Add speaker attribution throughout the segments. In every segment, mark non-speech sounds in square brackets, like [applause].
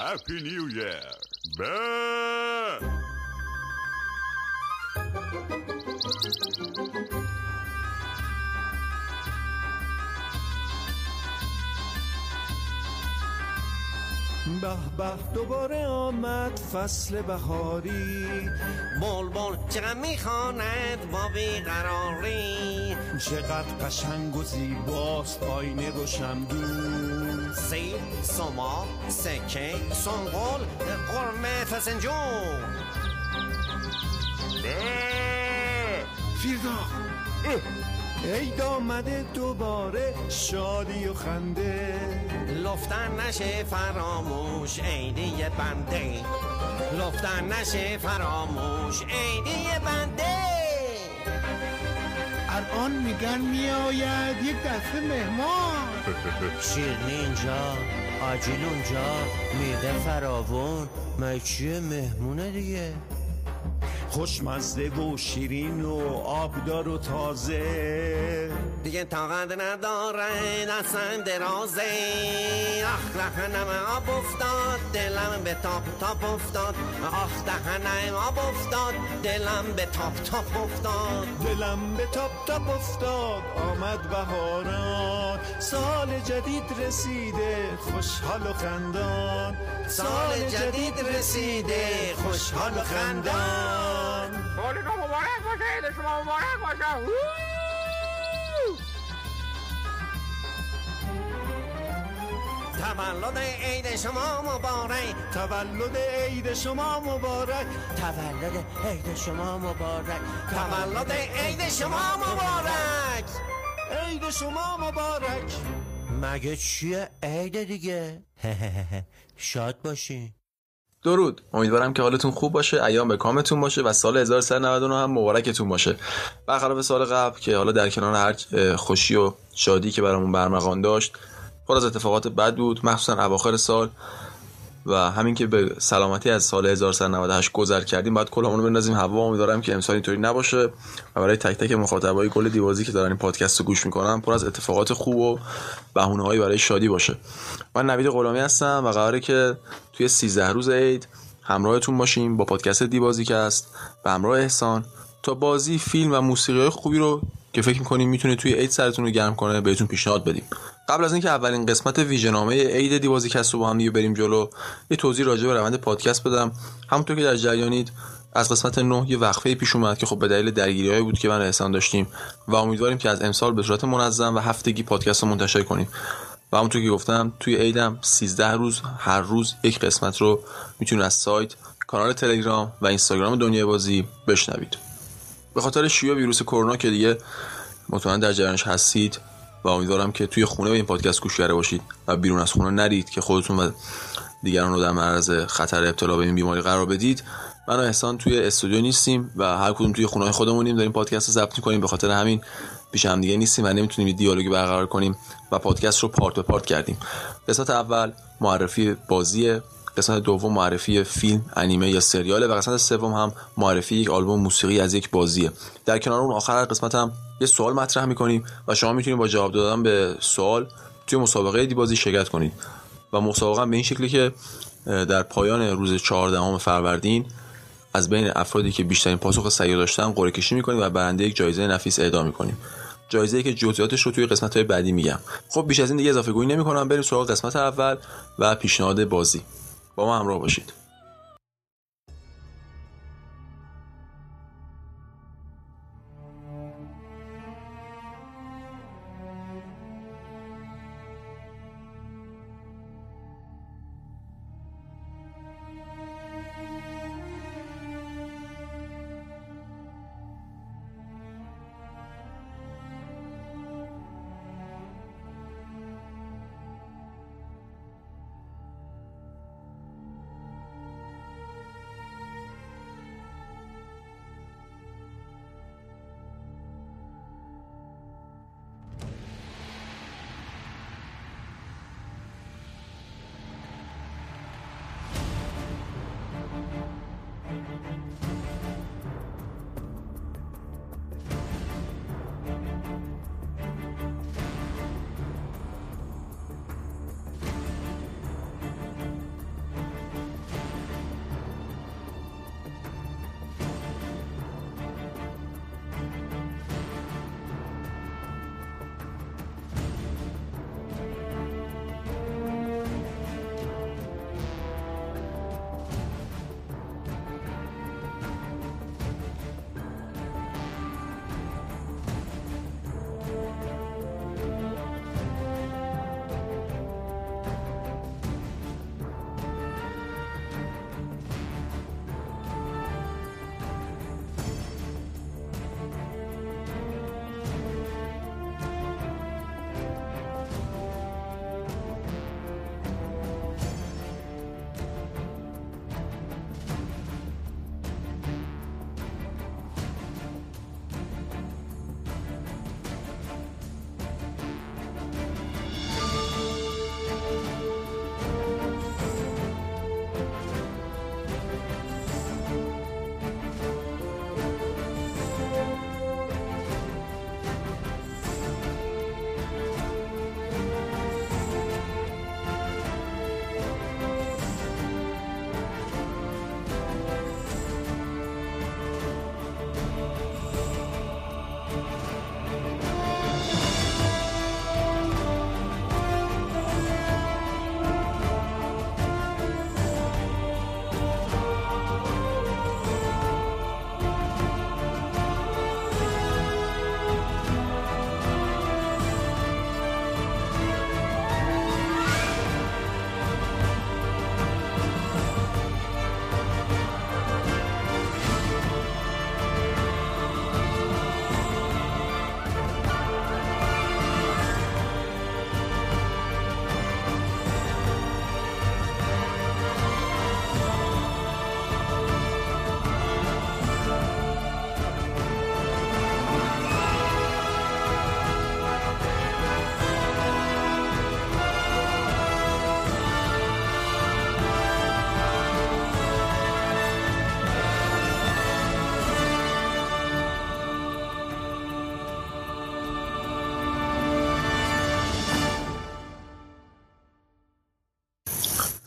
Speaker 1: Happy New Year. Be!
Speaker 2: به به دوباره آمد فصل بهاری
Speaker 3: بلبل چقدر می‌خواند با بیقراری
Speaker 2: چقدر قشنگ و زیباست آینه و شمدون
Speaker 3: سیل سما سکه سنگل قرمه فسنجون!
Speaker 2: فیردا عید آمده دوباره شادی و خنده.
Speaker 3: لفتن نشه فراموش عیدی بنده. لفتن نشه فراموش عیدی بنده.
Speaker 4: الان میگن میآید یک دسته مهمان.
Speaker 3: شیرنی اینجا آجیل اونجا میده فراوون چیه؟ مهمونه دیگه.
Speaker 2: خوشمزه و شیرین و آبدار و تازه.
Speaker 3: دیگه طاقت نداره دستن درازه. آخ دهنم آب افتاد دلم به تاپ تاپ افتاد. آخ دهنم آب افتاد دلم به تاپ تاپ افتاد.
Speaker 2: دلم به تاپ تاپ افتاد آمد بهاران. سال جدید رسیده خوشحال و خندان.
Speaker 3: سال جدید رسیده خوشحال و خندان.
Speaker 4: سالتون مبارک باشه عید شما مبارک باشه.
Speaker 3: تولد عید شما مبارک.
Speaker 2: تولد عید شما مبارک.
Speaker 3: تولد عید شما مبارک. تولد عید شما مبارک.
Speaker 2: عید شما مبارک.
Speaker 3: مگه چیه عید دیگه؟ [laughs] شاد باشین.
Speaker 5: درود. امیدوارم که حالتون خوب باشه ایام به کامتون باشه و سال 1399 هم مبارکتون باشه. برخلاف سال قبل که حالا در کنار هر خوشی و شادی که برامون برمغان داشت پر از اتفاقات بد بود مخصوصا اواخر سال. و همین که به سلامتی از سال 1398 گذر کردیم باید کلامون رو بندازیم. هوا امیدوارم که امسال اینطوری نباشه. و برای تک تک مخاطبای گل دیوازی که دارن این پادکست رو گوش می‌کنن پر از اتفاقات خوب و بهونه برای شادی باشه. من نوید غلامی هستم و قراره که توی 13 روز عید همراهتون باشیم با پادکست دیوازی که است به همراه احسان تا بازی فیلم و موسیقی خوبی رو که فکر می‌کنیم می‌تونه توی عید سرتون رو گرم کنه بهتون پیشنهاد بدیم. قبل از اینکه اولین قسمت ویژنامه عید دیوازی کست رو با هم دیگه بریم جلو یه توضیح راجع به روند پادکست بدم. همونطور که در جریانید از قسمت 9 یه وقفه پیش اومد که خب به دلیل درگیری بود که من احسان داشتیم و امیدواریم که از امسال به صورت منظم و هفتگی پادکست رو منتشر کنیم. و همونطور که گفتم توی عیدم 13 روز هر روز یک قسمت رو می‌تونید از سایت کانال تلگرام و اینستاگرام دنیای بازی بشنوید. به خاطر شیوع ویروس کرونا که دیگه مطمئن در جریانش هستید و امیدوارم که توی خونه به این پادکست گوش کرده باشید و بیرون از خونه نرید که خودتون و دیگران رو در معرض خطر ابتلا به این بیماری قرار بدید. من و احسان توی استودیو نیستیم و هر کدوم توی خونه خودمونیم داریم پادکست رو ضبط می‌کنیم. به خاطر همین پیش هم دیگه نیستیم و نمی‌تونیم دیالوگی برقرار کنیم و پادکست رو پارت به پارت کردیم. قسمت اول معرفی بازی قسمت دوم معرفی فیلم انیمه یا سریاله و قسمت سوم هم معرفی یک آلبوم موسیقی از یک بازیه. در کنار اون آخر قسمت هم یه سوال مطرح می‌کنیم و شما می‌تونید با جواب دادن به سوال توی مسابقه دیبازی شرکت کنید. و مسابقه به این شکلی که در پایان روز 14 فروردین از بین افرادی که بیشترین پاسخ صحیح داشتن قرعه کشی می‌کنیم و برنده یک جایزه نفیس اهدا می‌کنیم. جایزه که جزئیاتش رو توی قسمت های بعدی میگم. خب بیش از این دیگه اضافه گویی نمی‌کنم. بریم سراغ قسمت اول و پیشنهاد بازی. با ما همراه باشید.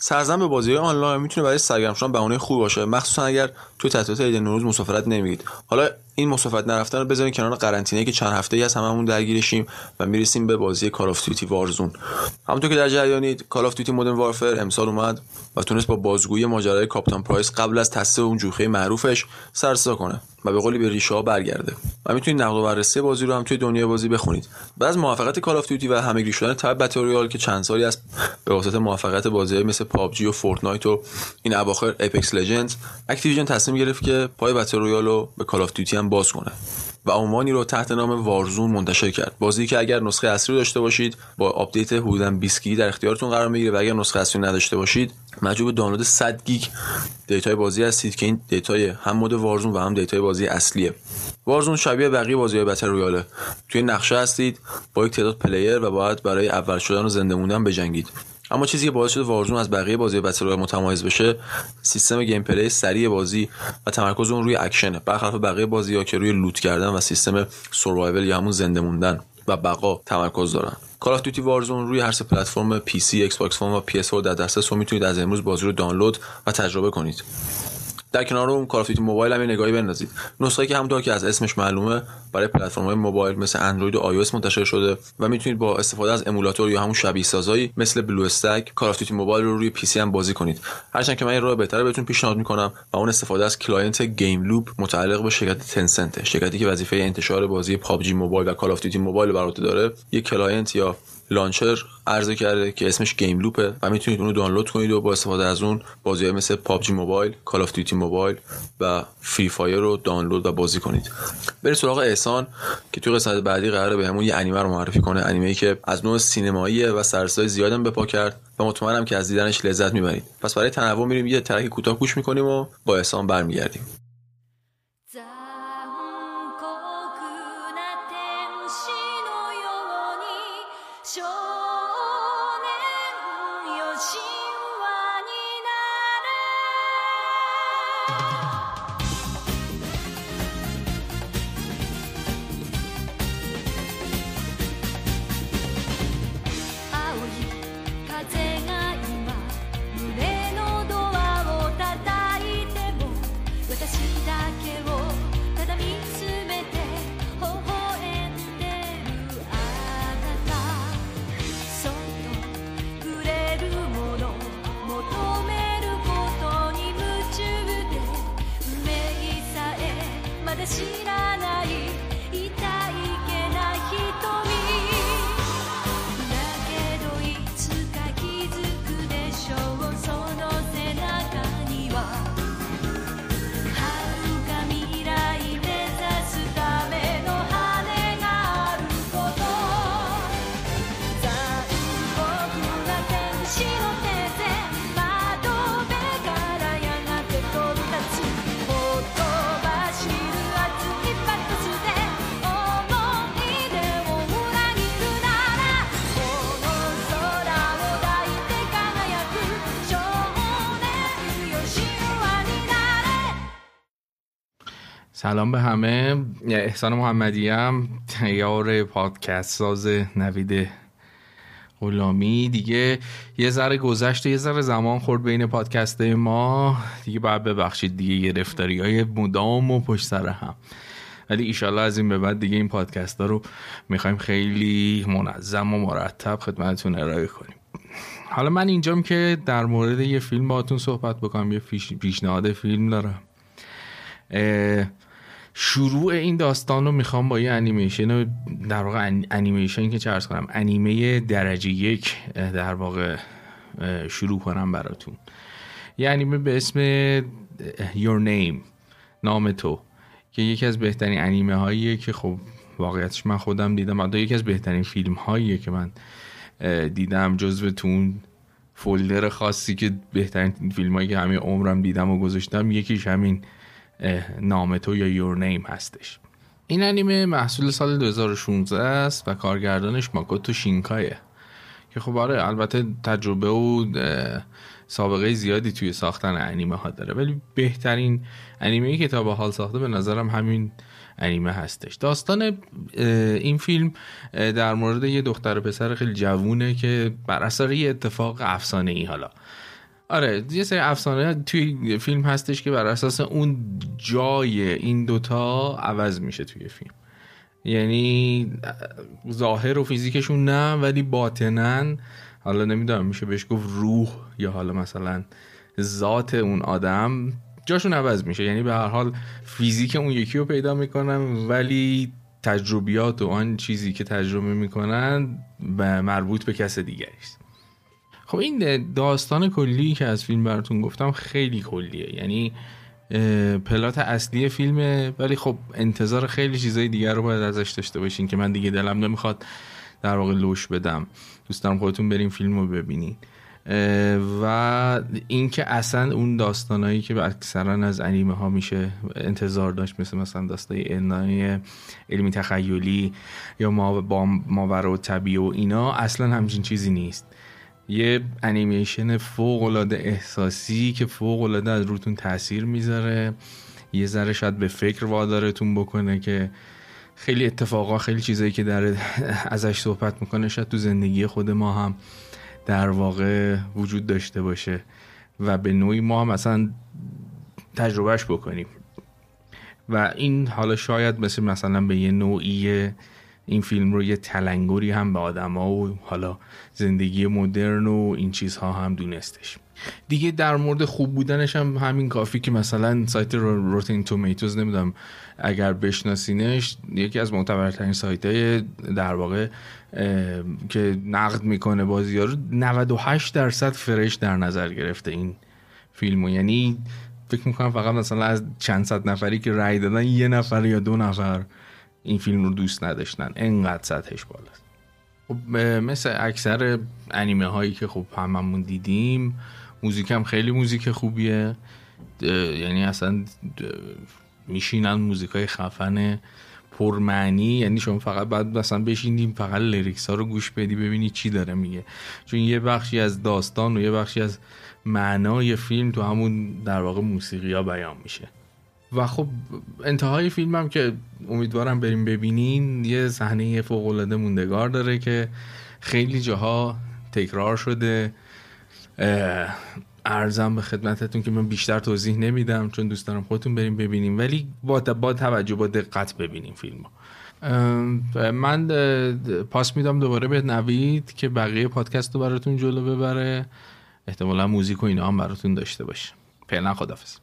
Speaker 5: سر زدن به بازی آنلاین می‌تونه برای سرگرم شدن بهونه خوب باشه مخصوصا اگر تو تعطیلات عید نوروز مسافرت نمیرید حالا این مسافرت نرفتن رو بذارین کنار قرنطینه که چند هفته ای از هممون درگیرشیم و می‌رسیم به بازی Call of Duty Warzone همونطور که در جریانید Call of Duty Modern Warfare امسال اومد و تونست با بازگویی ماجرای کاپیتان پرایس قبل از تاسیس اون جوخه معروفش سر و صدا کنه. و به قولی به ریشه ها برگرده. و می‌تونید نقد و بررسی بازی رو هم توی دنیای بازی بخونید. بعد از موفقیت Call of Duty و همه‌گیری شدن تب battle royale که چند سالی است به واسطه موفقیت بازی مثل PUBG و Fortnite و این اواخر Apex Legends Activision تصمیم گرفت که پای battle royale رو به Call of Duty هم باز کنه. و عنوانی رو تحت نام Warzone منتشر کرد. بازی که اگر نسخه اصلی داشته باشید با update حدودا 20 گیگ در اختیارتون قرار می‌گیره و اگر نسخه اصلی نداشته باشید مجبور به دانلود 100 گیگ data ی بازی هستید که این data ی هم mode Warzone و هم data ی بازی اصلیه. Warzone شبیه بقیه بازی های battle royale ه. توی نقشه هستید با یک تعداد player و باید برای اول شدن و زنده موندن بجنگید. اما چیزی که باعث شده Warzone از بقیه بازی battle متمایز بشه سیستم gameplay سریع بازی و تمرکز اون روی اکشنه. برخلاف بقیه بازی ها که روی loot کردن و سیستم survival یا همون زنده موندن. و بقا تمرکز دارن Call of Duty Warzone روی هر سه پلتفرم PC، Xbox و PS در دسترس و می‌تونید از امروز بازی رو دانلود و تجربه کنید. در کنار اون Call of Mobile هم یه نگاهی بندازید. نسخه که همونطور که از اسمش معلومه برای پلتفرم های موبایل مثل اندروید و آی منتشر شده و می‌تونید با استفاده از emulator یا همون شبیه سازایی مثل BlueStacks Call of Mobile رو روی PC هم بازی کنید. هرچند که من یه راه بهتره بهتون پیشنهاد می‌کنم و اون استفاده از client GameLoop متعلق به شرکت Tencent شرکتی که وظیفه انتشار بازی PUBG Mobile و Call of Mobile بر داره یک client یا launcher عرضه کرده که اسمش GameLoop ه و می‌تونید اونو دانلود کنید و با استفاده از اون بازی مثل PUBG Mobile، Call of Duty Mobile و فری فایر رو دانلود و بازی کنید. برید سراغ احسان که توی قسمت بعدی قراره بهمون یه انیمه رو معرفی کنه، انیمه که از نوع سینماییه و سرسای زیادم بپا کرد و مطمئنم که از دیدنش لذت می‌برید. پس برای تنوع میریم یه ترک کوتاه گوش می‌کنیم و با احسان برمیگردیم.
Speaker 6: 少年よし سلام به همه. احسان محمدی هم. تیار پادکست ساز نوید غلامی. دیگه یه ذره گذشته یه ذره زمان خورد بین پادکست ما. دیگه باید ببخشید دیگه گرفتاری های مدام و پشت سر هم. ولی ایشالله از این به بعد دیگه این پادکست ها رو می‌خوایم خیلی منظم و مرتب خدمتتون ارائه کنیم. حالا من اینجام که در مورد یه فیلم باهاتون صحبت بکنم. یه پیشنهاد فیلم دارم. شروع این داستان رو می‌خوام با یه انیمیشن در واقع انیمیشن که چرس کنم انیمه درجه یک در واقع شروع کنم براتون. یه انیمه به اسم Your Name نام تو که یکی از بهترین انیمه هاییه که خب واقعیتش من خودم دیدم حتی یکی از بهترین فیلم هاییه که من دیدم جزو تون فولدر خاصی که بهترین فیلم هایی که همه عمرم دیدم و گذاشتم یکیش همین نام تو یا یور نیم هستش. این انیمه محصول سال 2016 است و کارگردانش ماکوتو شینکایه. که خب آره البته تجربه و سابقه زیادی توی ساختن انیمه ها داره. ولی بهترین انیمه که تا به حال ساخته به نظرم همین انیمه هستش. داستان این فیلم در مورد یه دختر و پسر خیلی جوونه که بر اثر یه اتفاق افسانه ای حالا. آره یه سری افسانه توی فیلم هستش که بر اساس اون جای این دوتا عوض میشه توی فیلم. یعنی ظاهر و فیزیکشون نه ولی باطنن حالا نمی‌دونم میشه بهش گفت روح یا حالا مثلا ذات اون آدم جاشون عوض میشه. یعنی به هر حال فیزیک اون یکی رو پیدا می‌کنن ولی تجربیات و آن چیزی که تجربه می‌کنن مربوط به کس دیگری است. خب این داستان کلی که از فیلم براتون گفتم خیلی کلیه. یعنی پلات اصلی فیلمه ولی خب انتظار خیلی چیزای دیگر رو باید ازش داشته باشین که من دیگه دلم نمی‌خواد در واقع لوش بدم. دوست دارم خودتون بریم فیلم رو ببینین. و اینکه اصلا اون داستانایی که اکثرا از انیمه ها میشه انتظار داشت مثل مثلا داستای انای علمی تخیلی یا ما با ماورا و طبیعه و اینا اصلا همچین چیزی نیست. یه انیمیشن فوق العاده احساسی که فوق العاده از روتون تاثیر می‌ذاره. یه ذره شاید به فکر وادارتون بکنه که خیلی اتفاقا خیلی چیزایی که در [laughs] ازش صحبت می‌کنه شاید تو زندگی خود ما هم در واقع وجود داشته باشه و به نوعی ما هم مثلا تجربهش بکنیم. و این حالا شاید مثل مثلا به یه نوعی این فیلم رو یه تلنگری هم به آدما و حالا زندگی مدرن و این چیزها هم دونستش. دیگه در مورد خوب بودنش هم همین کافی که مثلا سایت روتین تومیتوز نمی‌دونم اگر بشناسینش یکی از معتبرترین سایت های در واقع که نقد می‌کنه بازی ها رو 98 درصد فرش در نظر گرفته این فیلمو یعنی فکر می‌کنم فقط مثلا از چند صد نفری که رای دادن یه نفر یا دو نفر این فیلم رو دوست نداشتن. انقدر سطحش بالاست. خب مثل اکثر انیمه هایی که خب هممون دیدیم موزیک هم خیلی موزیک خوبیه. یعنی اصلا میشینن موزیک های خفن پرمعنی. یعنی شما فقط بعد مثلا بشینیم فقط لیریکس ها رو گوش بدی ببینی چی داره میگه. چون یه بخشی از داستان و یه بخشی از معنای فیلم تو همون در واقع موسیقی ها بیان میشه. و خب انتهای فیلم که امیدوارم بریم ببینین یه صحنه فوق العاده موندگار داره که خیلی جاها تکرار شده. ارزم به خدمتتون که من بیشتر توضیح نمیدم چون دوست دارم خودتون بریم ببینیم ولی با, با توجه با دقت ببینیم فیلم من پاس میدم دوباره به نوید که بقیه پادکست رو براتون جلو ببره. احتمالا موزیک و اینا هم براتون داشته باشه. فعلا خدافز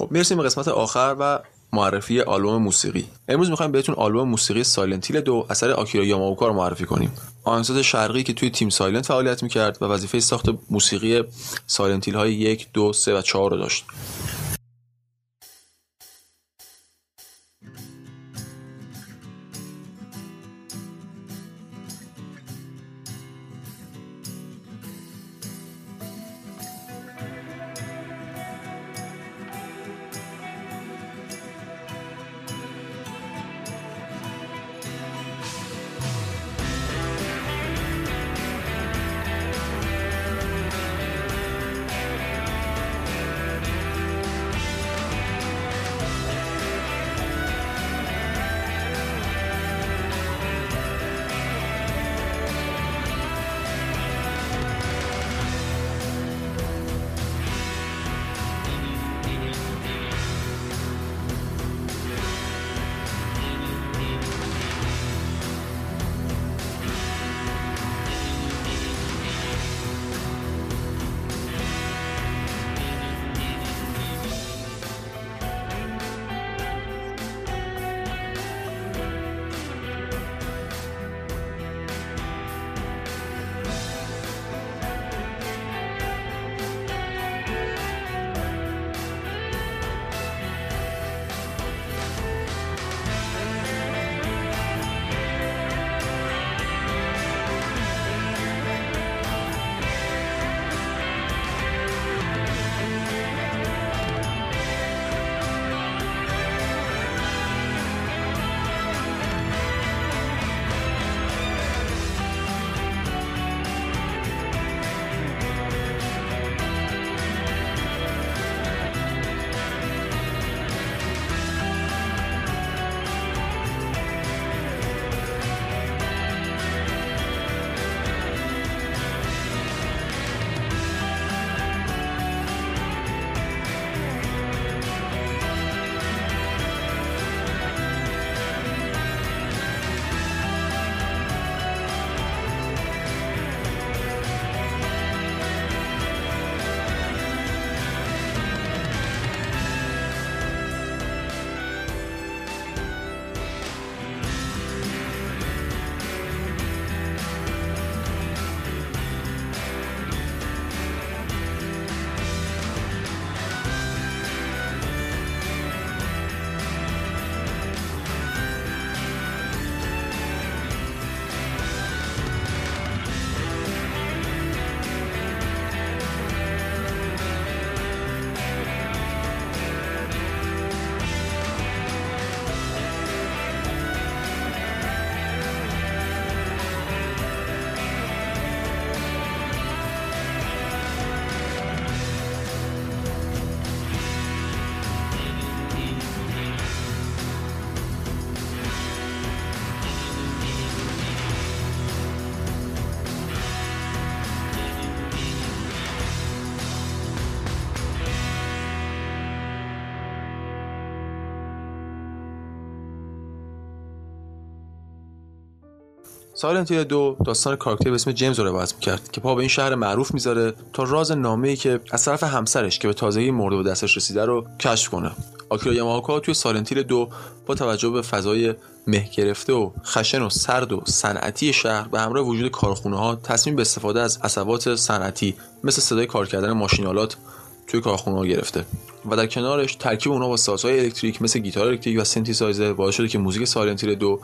Speaker 5: خب می‌رسیم به قسمت آخر و معرفی آلبوم موسیقی. امروز می‌خوایم بهتون آلبوم موسیقی Silent Hill دو اثر آکیرا یاماوکا رو معرفی کنیم. آهنگساز شرقی که توی تیم Silent فعالیت می‌کرد و وظیفه ساخت موسیقی Silent Hill های یک دو سه و چهار رو داشت. سایلنت هیل دو داستان کاراکتری به اسم جیمز رو روایت می‌کرد که پا به این شهر معروف می‌ذاره تا راز نامه ای که از طرف همسرش که به تازگی مرده و دستش رسیده رو کشف کنه. آکیرا یاماوکا توی سایلنت هیل دو با توجه به فضای مه گرفته و خشن و سرد و صنعتی شهر به همراه وجود کارخونه ها تصمیم به استفاده از اصوات صنعتی مثل صدای کار کردن ماشین‌آلات توی کارخونه ها گرفته. و در کنارش ترکیب اونها با سازهای الکتریک مثل گیتار الکتریک و سینتی‌سایزر باعث شده که موزیک سایلنت دو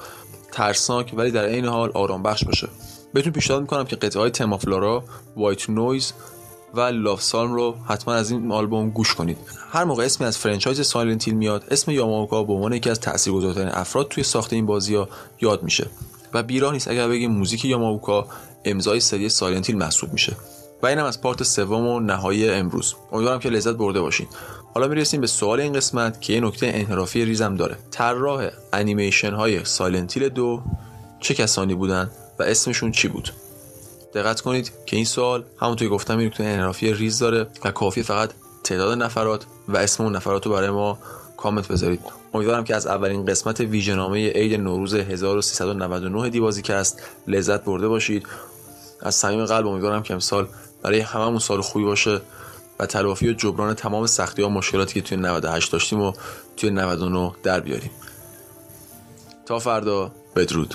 Speaker 5: ترسناک ولی در عین حال آرام بخش باشه. بهتون پیشنهاد می‌کنم که قطعه های Theme of Laura White Noiz و Love Psalm رو حتما از این آلبوم گوش کنید. هر موقع اسمی از franchise سایلنت هیل میاد اسم یاماوکا به عنوان یکی از تاثیرگذارترین افراد توی ساخت این بازی ها یاد میشه. و بیراه نیست اگر بگیم موزیک یاماوکا امضای سری سایلنت هیل محسوب میشه. و اینم از part سوم و نهایی امروز. امیدوارم که لذت برده باشین. حالا می‌رسیم به سوال این قسمت که یه نکته انحرافی ریزم داره. طراح انیمیشن های سایلنت هیل دو چه کسانی بودن و اسمشون چی بود؟ دقت کنید که این سوال همونطور گفتم این نکته انحرافی ریز داره و کافی فقط تعداد نفرات و اسم اون نفرات رو برای ما کامنت بذارید. امیدوارم که از اولین قسمت ویژه‌نامه عید نوروز 1399 دیوازی کست لذت برده باشید. از صمیم قلب امیدوارم که امسال برای هممون سال خوبی باشه و تلافی و جبران تمام سختی و مشکلاتی که توی 98 داشتیم و توی 99 در بیاریم. تا فردا بدرود.